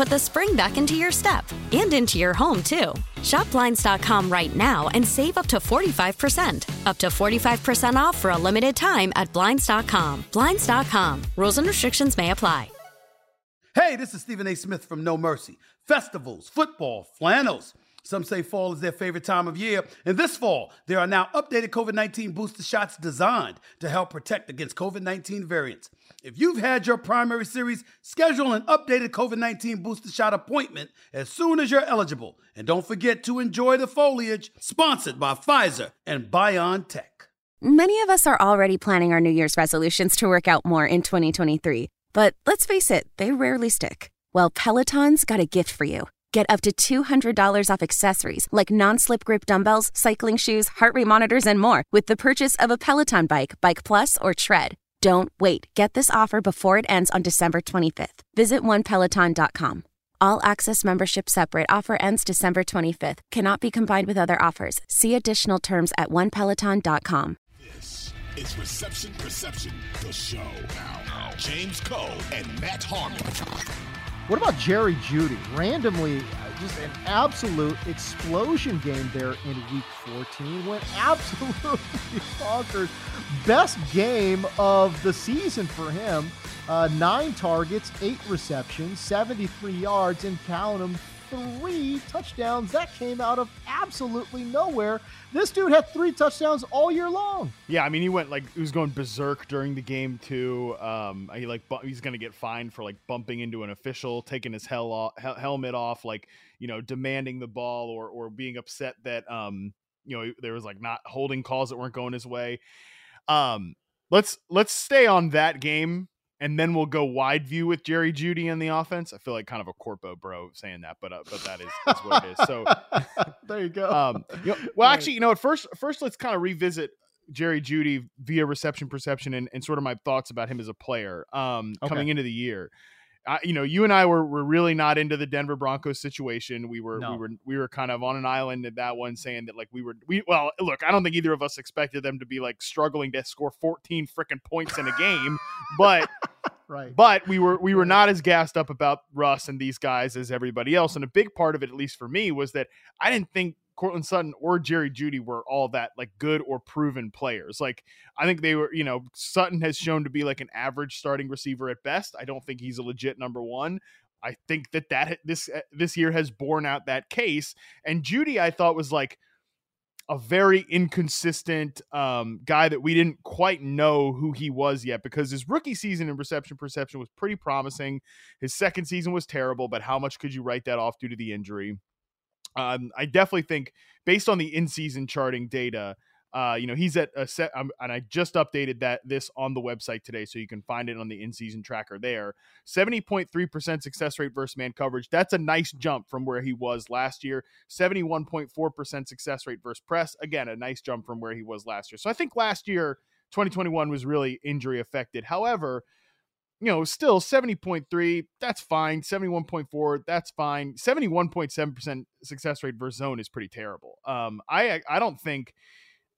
put the spring back into your step and into your home, too. Shop Blinds.com right now and save up to 45%. Up to 45% off for a limited time at Blinds.com. Blinds.com. Rules and restrictions may apply. Hey, this is Stephen A. Smith from No Mercy. Festivals, football, flannels. Some say fall is their favorite time of year. And this fall, there are now updated COVID 19 booster shots designed to help protect against COVID 19 variants. If you've had your primary series, schedule an updated COVID 19 booster shot appointment as soon as you're eligible. And don't forget to enjoy the foliage, sponsored by Pfizer and BioNTech. Many of us are already planning our New Year's resolutions to work out more in 2023. But let's face it, they rarely stick. Well, Peloton's got a gift for you. Get up to $200 off accessories like non slip grip dumbbells, cycling shoes, heart rate monitors, and more with the purchase of a Peloton bike, Bike Plus, or Tread. Don't wait. Get this offer before it ends on December 25th. Visit onepeloton.com. All access membership separate offer ends December 25th. Cannot be combined with other offers. See additional terms at onepeloton.com. This is Reception Perception, the show. Now, James Koh and Matt Harmon. What about Jerry Jeudy? Randomly, just an absolute explosion game there in week 14. Went absolutely bonkers. Best game of the season for him. Uh, nine targets, eight receptions, 73 yards, and count them three touchdowns. That came out of absolutely nowhere. This dude had three touchdowns all year long. Yeah, I mean, he went like he was going berserk during the game too. Um, he like bu- he's gonna get fined for like bumping into an official, taking his hell off, hel- helmet off, like you know, demanding the ball or or being upset that um you know there was like not holding calls that weren't going his way. Um, let's let's stay on that game and then we'll go wide view with Jerry Jeudy in the offense. I feel like kind of a corpo bro saying that, but uh, but that is, is what it is. So there you go. Um, you know, well, actually, you know, at first first let's kind of revisit Jerry Jeudy via reception perception and, and sort of my thoughts about him as a player um, Okay. coming into the year. I, you know, you and I were, were really not into the Denver Broncos situation. We were No. we were we were kind of on an island at that one, saying that like we were we well, look, I don't think either of us expected them to be like struggling to score 14 freaking points in a game, but right. but we were we were not as gassed up about Russ and these guys as everybody else. And a big part of it, at least for me, was that I didn't think Courtland Sutton or Jerry Jeudy were all that like good or proven players. Like I think they were, you know, Sutton has shown to be like an average starting receiver at best. I don't think he's a legit number one. I think that that this uh, this year has borne out that case. And Jeudy, I thought was like a very inconsistent um, guy that we didn't quite know who he was yet because his rookie season in reception perception was pretty promising. His second season was terrible, but how much could you write that off due to the injury? Um, I definitely think, based on the in-season charting data, uh, you know he's at a set, um, and I just updated that this on the website today, so you can find it on the in-season tracker there. Seventy point three percent success rate versus man coverage. That's a nice jump from where he was last year. Seventy-one point four percent success rate versus press. Again, a nice jump from where he was last year. So I think last year, 2021 was really injury affected. However, you know, still 70.3, that's fine. 71.4, that's fine. 71.7% success rate versus zone is pretty terrible. Um, I I don't think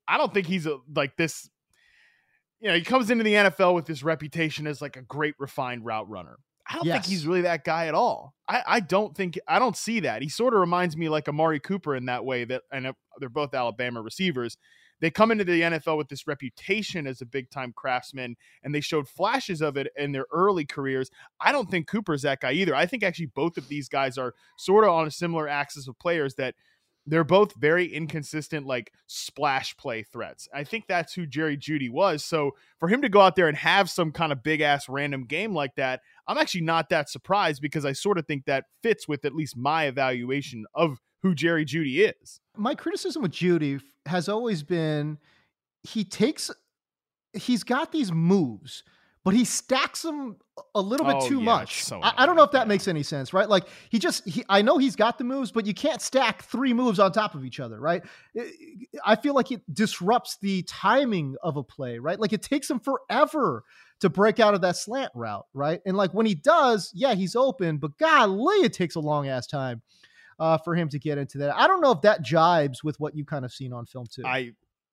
I don't think he's a, like this. You know, he comes into the NFL with this reputation as like a great refined route runner. I don't Yes. think he's really that guy at all. I, I don't think I don't see that. He sort of reminds me like Amari Cooper in that way that and uh, they're both Alabama receivers. They come into the NFL with this reputation as a big time craftsman, and they showed flashes of it in their early careers. I don't think Cooper's that guy either. I think actually both of these guys are sort of on a similar axis of players that they're both very inconsistent, like splash play threats. I think that's who Jerry Jeudy was. So for him to go out there and have some kind of big ass random game like that, I'm actually not that surprised because I sort of think that fits with at least my evaluation of who Jerry Jeudy is. My criticism with Jeudy has always been he takes he's got these moves, but he stacks them a little bit Oh, too yeah, much. so I, I don't know if that makes any sense, right? Like he just he I know he's got the moves, but you can't stack three moves on top of each other, right? I- I feel like it disrupts the timing of a play, right? Like it takes him forever to break out of that slant route, right? And like when he does, yeah, he's open, but golly, it takes a long ass time uh, for him to get into that. I don't know if that jibes with what you kind of seen on film too. I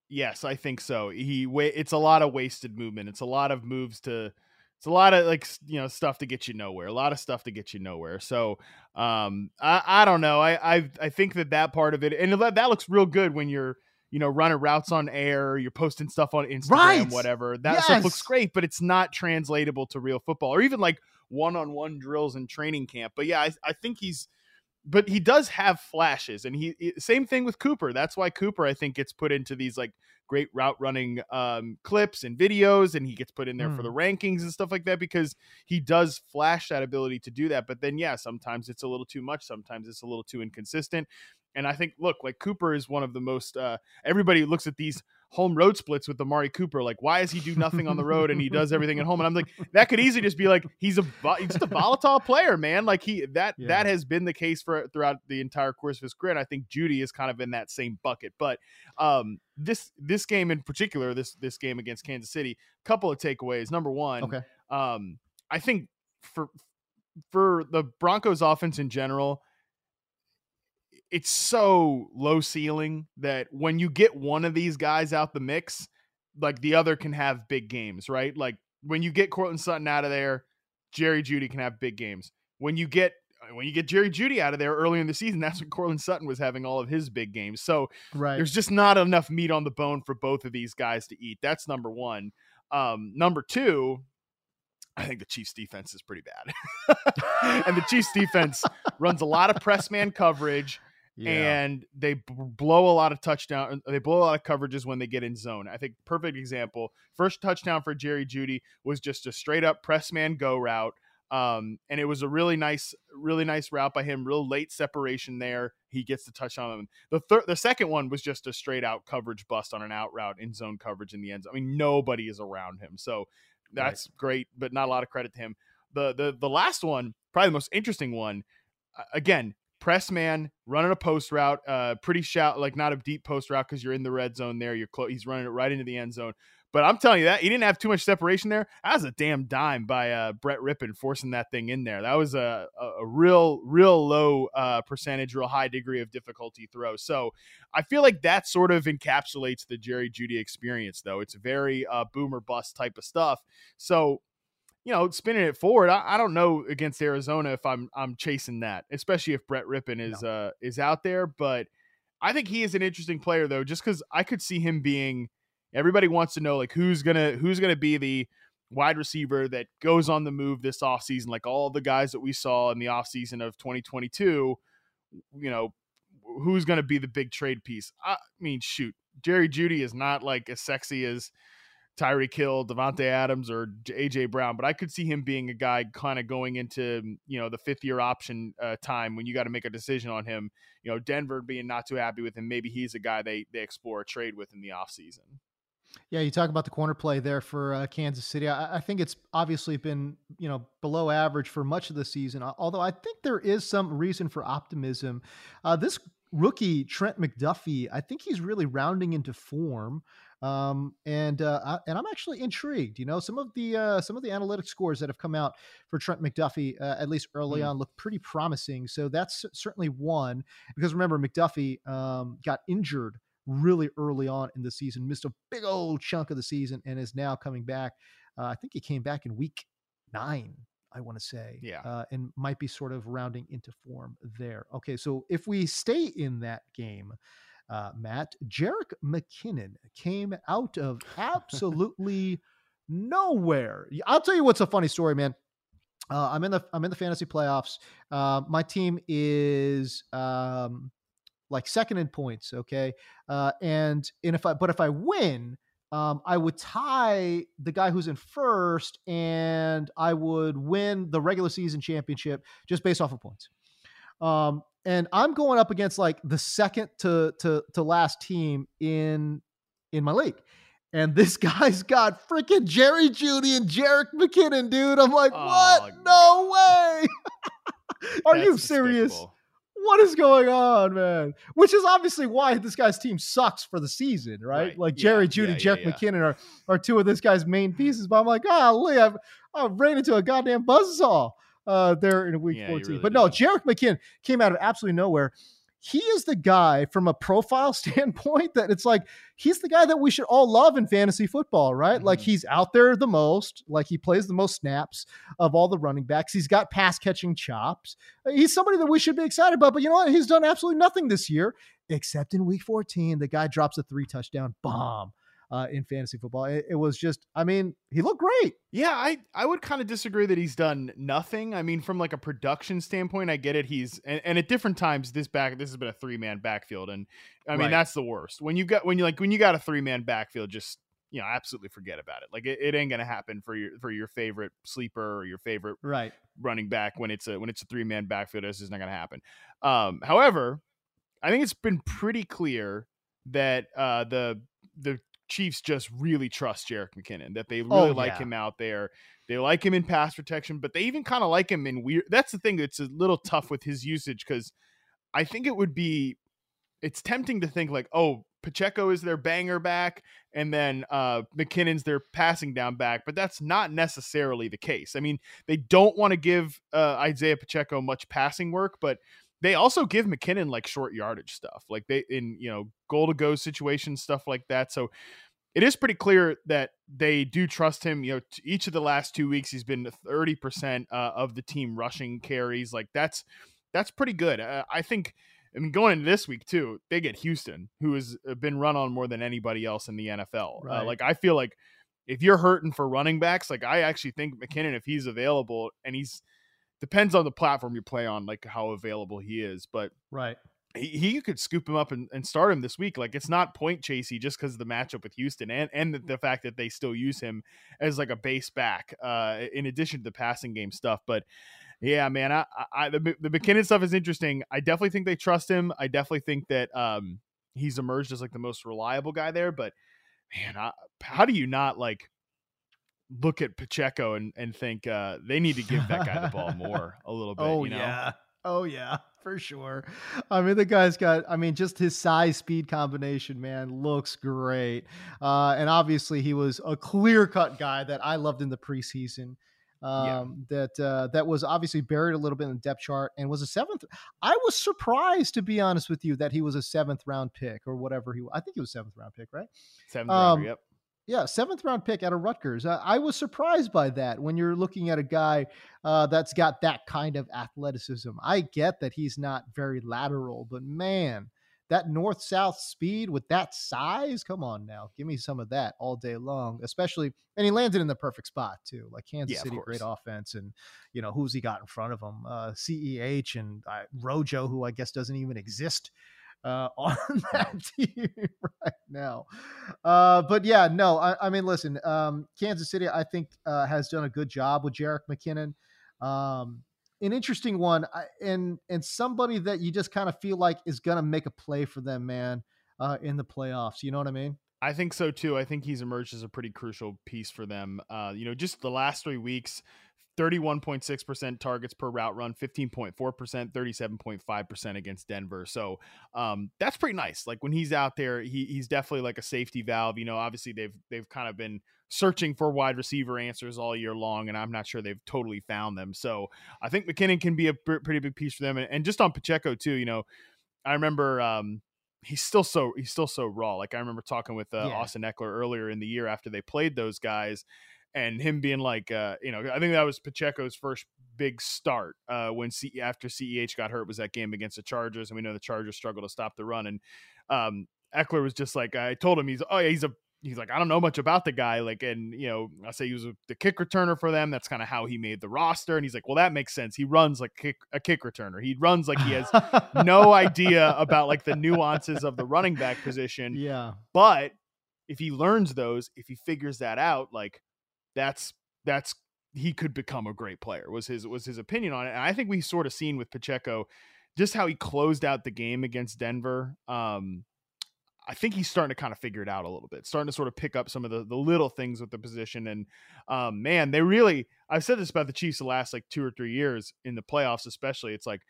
yes, I think so. He it's a lot of wasted movement. It's a lot of moves to it's a lot of like you know stuff to get you nowhere. A lot of stuff to get you nowhere. So um I I don't know. I I I think that that part of it and that, that looks real good when you're you know running routes on air, you're posting stuff on Instagram, Right. whatever. That stuff looks great, but it's not translatable to real football or even like one-on-one drills in training camp. But yeah, I, I think he's but he does have flashes and he same thing with Cooper. That's why Cooper I think gets put into these like great route running um clips and videos and he gets put in there for Mm. the rankings and stuff like that because he does flash that ability to do that. But then yeah, sometimes it's a little too much, sometimes it's a little too inconsistent. And I think look, like Cooper is one of the most uh everybody looks at these home road splits with Amari Cooper. Like why does he do nothing on the road and he does everything at home? And I'm like that could easily just be like he's a he's just a volatile player man. Like he that Yeah. that has been the case for throughout the entire course of his career and I think Jeudy is kind of in that same bucket. But um this this game in particular this this game against Kansas City couple of takeaways. Number one okay. um I think for for the Broncos offense in general it's so low ceiling that when you get one of these guys out the mix like the other can have big games right like when you get Courtland Sutton out of there Jerry Jeudy can have big games when you get when you get Jerry Jeudy out of there early in the season that's when Courtland Sutton was having all of his big games so Right. there's just not enough meat on the bone for both of these guys to eat. That's number one. Um, number two, I think the Chiefs defense is pretty bad. and the Chiefs defense runs a lot of press man coverage and they b- blow a lot of touchdown they blow a lot of coverages when they get in zone. I think perfect example. First touchdown for Jerry Jeudy was just a straight up press man go route. Um, and it was a really nice, really nice route by him. Real late separation there. He gets the touchdown. The third, the second one was just a straight out coverage bust on an out route in zone coverage in the end zone. I mean, nobody is around him, so that's great, but not a lot of credit to him. The the the last one, probably the most interesting one. Again, press man running a post route, uh, pretty shout like not a deep post route because you're in the red zone there. You're close. He's running it right into the end zone. But I'm telling you that he didn't have too much separation there. That was a damn dime by uh, Brett Rypien forcing that thing in there. That was a a, a real real low uh, percentage, real high degree of difficulty throw. So I feel like that sort of encapsulates the Jerry Jeudy experience, though. It's very uh, boomer bust type of stuff. So you know, spinning it forward, I, I don't know against Arizona if I'm I'm chasing that, especially if Brett Rypien is uh is out there. But I think he is an interesting player though, just because I could see him being. Everybody wants to know like who's gonna who's gonna be the wide receiver that goes on the move this offseason, like all the guys that we saw in the offseason of 2022. You know, who's gonna be the big trade piece? I mean, shoot, Jerry Jeudy is not like as sexy as Tyreek Hill, Davante Adams, or AJ Brown, but I could see him being a guy kind of going into you know the fifth year option uh, time when you got to make a decision on him. You know, Denver being not too happy with him, maybe he's a guy they they explore a trade with in the offseason. Yeah, you talk about the corner play there for uh, Kansas City. I, I think it's obviously been you know below average for much of the season. Although I think there is some reason for optimism. Uh, this rookie Trent McDuffie, I think he's really rounding into form. Um, and uh, I, and I'm actually intrigued. You know, some of the uh, some of the analytic scores that have come out for Trent McDuffie, uh, at least early Hmm. on, look pretty promising. So that's certainly one. Because remember, McDuffie um, got injured really early on in the season, missed a big old chunk of the season, and is now coming back. Uh, I think he came back in week nine. I want to say. Yeah. Uh, and might be sort of rounding into form there. Okay, so if we stay in that game, uh, Matt, Jerick McKinnon came out of absolutely nowhere. I'll tell you what's a funny story, man. Uh, I'm in the I'm in the fantasy playoffs. Uh, my team is um, like second in points. Okay, uh, and and if I but if I win, um, I would tie the guy who's in first, and I would win the regular season championship just based off of points. Um, and I'm going up against like the second to to to last team in in my league. And this guy's got freaking Jerry Jeudy and Jerick McKinnon, dude. I'm like, Oh, what? No way. Are you serious? despicable. What is going on, man? Which is obviously why this guy's team sucks for the season, right? Right. Like Yeah, Jerry Jeudy, yeah, yeah. McKinnon are, are two of this guy's main pieces. But I'm like, golly, I've, I've ran into a goddamn buzzsaw uh, there in week Yeah, 14. really but no. Jerick McKinnon came out of absolutely nowhere. He is the guy from a profile standpoint that it's like he's the guy that we should all love in fantasy football, right? Like Mhm. he's out there the most, like he plays the most snaps of all the running backs. He's got pass catching chops. Uh, He's somebody that we should be excited about. But you know what? He's done absolutely nothing this year, except in week 14. The guy drops a three touchdown bomb uh, in fantasy football. It, it was just, I mean, he looked great. Yeah, I I would kind of disagree that he's done nothing. I mean, from like a production standpoint, I get it. He's and, and at different times this back this has been a three man backfield, and I mean Right. that's the worst. When you got when you like when you got a three man backfield, just you know absolutely forget about it. Like it, it ain't gonna happen for your for your favorite sleeper or your favorite Right. running back when it's a when it's a three man backfield. This is not going to happen. Um, however, I think it's been pretty clear that uh, the the Chiefs just really trust Jerick McKinnon. That they really Oh, like yeah. him out there. They like him in pass protection, but they even kind of like him in weird. That's the thing that's a little tough with his usage because I think it would be. It's tempting to think like, oh, Pacheco is their banger back, and then uh, McKinnon's their passing down back, but that's not necessarily the case. I mean, they don't want to give uh, Isaiah Pacheco much passing work, but they also give McKinnon like short yardage stuff, like they in you know goal to go situations, stuff like that. So it is pretty clear that they do trust him. You know, each of the last two weeks he's been thirty percent uh, of the team rushing carries. Like that's that's pretty good. Uh, I think. I mean, going into this week too, they get Houston, who has uh, been run on more than anybody else in the NFL. Uh, like I feel like if you're hurting for running backs, like I actually think McKinnon, if he's available, and he's depends on the platform you play on, like how available he is, but Right. he, he could scoop him up and, and start him this week. Like it's not point chasey just because of the matchup with Houston and and the, the fact that they still use him as like a base back, uh, in addition to the passing game stuff. But yeah, man, I, I I- the the McKinnon stuff is interesting. I definitely think they trust him. I definitely think that um he's emerged as like the most reliable guy there. But man, I, how do you not like? Look at Pacheco and, and think uh, they need to give that guy the ball more a little bit. oh you know? yeah. Oh yeah, for sure. I mean, the guy's got. I mean, just his size speed combination, man, looks great. Uh, and obviously, he was a clear cut guy that I loved in the preseason. Um, that uh, that was obviously buried a little bit in the depth chart and was a seventh. I was surprised, to be honest with you, that he was a seventh round pick or whatever he. I think he was seventh round pick, right? Seventh Um, yep. Yeah, seventh round pick out of Rutgers. I, I was surprised by that when you're looking at a guy uh, that's got that kind of athleticism. I get that he's not very lateral, but man, that north south speed with that size, come on now, give me some of that all day long. Especially, and he landed in the perfect spot too. Like Kansas Yeah, City, great offense, and you know who's he got in front of him? Uh, CEH and uh, Rojo, who I guess doesn't even exist uh, on that team right now. Uh, but yeah, no, I, I mean, listen, um, Kansas City, I think, uh, has done a good job with Jerick McKinnon. Um, an interesting one, I, and and somebody that you just kind of feel like is gonna make a play for them, man, uh, in the playoffs. You know what I mean? I think so too. I think he's emerged as a pretty crucial piece for them. Uh, you know, just the last three weeks, 31.6% targets per route run, 15.4%, 37.5% against Denver. So um, that's pretty nice. Like when he's out there, he, he's definitely like a safety valve. You know, obviously they've they've kind of been searching for wide receiver answers all year long, and I'm not sure they've totally found them. So I think McKinnon can be a pr- pretty big piece for them. And, and just on Pacheco too, you know, I remember um, he's still so he's still so raw. Like I remember talking with uh, Yeah. Austin Ekeler earlier in the year after they played those guys, and him being like, uh, you know, I think that was Pacheco's first big start uh, when C- after CEH got hurt was that game against the Chargers, and we know the Chargers struggled to stop the run, and um, Ekeler was just like, I told him he's, oh yeah, he's a he's like, I don't know much about the guy. Like, and you know, I say he was a, the kick returner for them. That's kind of how he made the roster. And he's like, well, that makes sense. He runs like kick, a kick returner. He runs like he has no idea about like the nuances of the running back position. Yeah. But if he learns those, if he figures that out, like that's that's he could become a great player. Was his was his opinion on it. And I think we sort of seen with Pacheco just how he closed out the game against Denver. Um, I think he's starting to kind of figure it out a little bit, starting to sort of pick up some of the, the little things with the position. And um, man, they really, I've said this about the Chiefs the last like two or three years in the playoffs, especially. It's like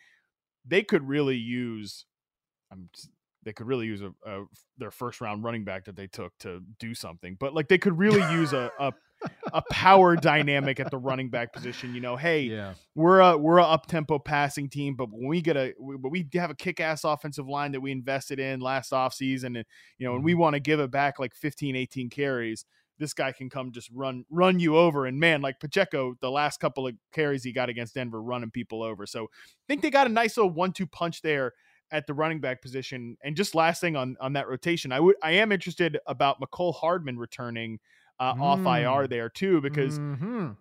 they could really use, um, they could really use a, a, their first round running back that they took to do something, but like they could really use a, a a power dynamic at the running back position. You know, hey, Yeah. we're a we're a up tempo passing team, but when we get a we- but we have a kick ass offensive line that we invested in last offseason and you know, and we mm-hmm. want to give it back like 15, 18 carries. This guy can come just run run you over. And man, like Pacheco, the last couple of carries he got against Denver running people over. So I think they got a nice little one two punch there at the running back position. And just last thing on on that rotation, I would I am interested about Mecole Hardman returning uh, off IR Mm. there too, because Mhm.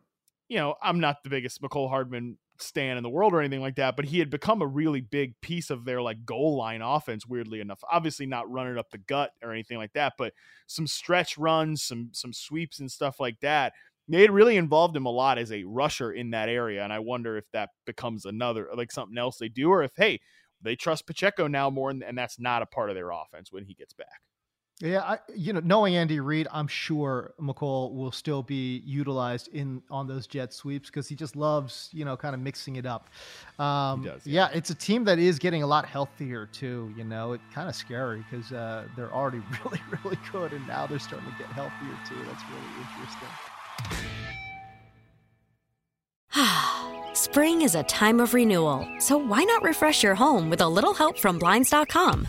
you know, I'm not the biggest Mecole Hardman stan in the world or anything like that, but he had become a really big piece of their like goal line offense, weirdly enough. Obviously not running up the gut or anything like that, but some stretch runs, some some sweeps and stuff like that. They had really involved him a lot as a rusher in that area. And I wonder if that becomes another like something else they do, or if hey, they trust Pacheco now more and, and that's not a part of their offense when he gets back. Yeah, I, you know, knowing Andy Reid, I'm sure Mecole will still be utilized in on those jet sweeps because he just loves, you know, kind of mixing it up. Um, does, yeah. it's a team that is getting a lot healthier too. You know, it's kind of scary because uh, they're already really, really good, and now they're starting to get healthier too. That's really interesting. Spring is a time of renewal, so why not refresh your home with a little help from Blinds.com?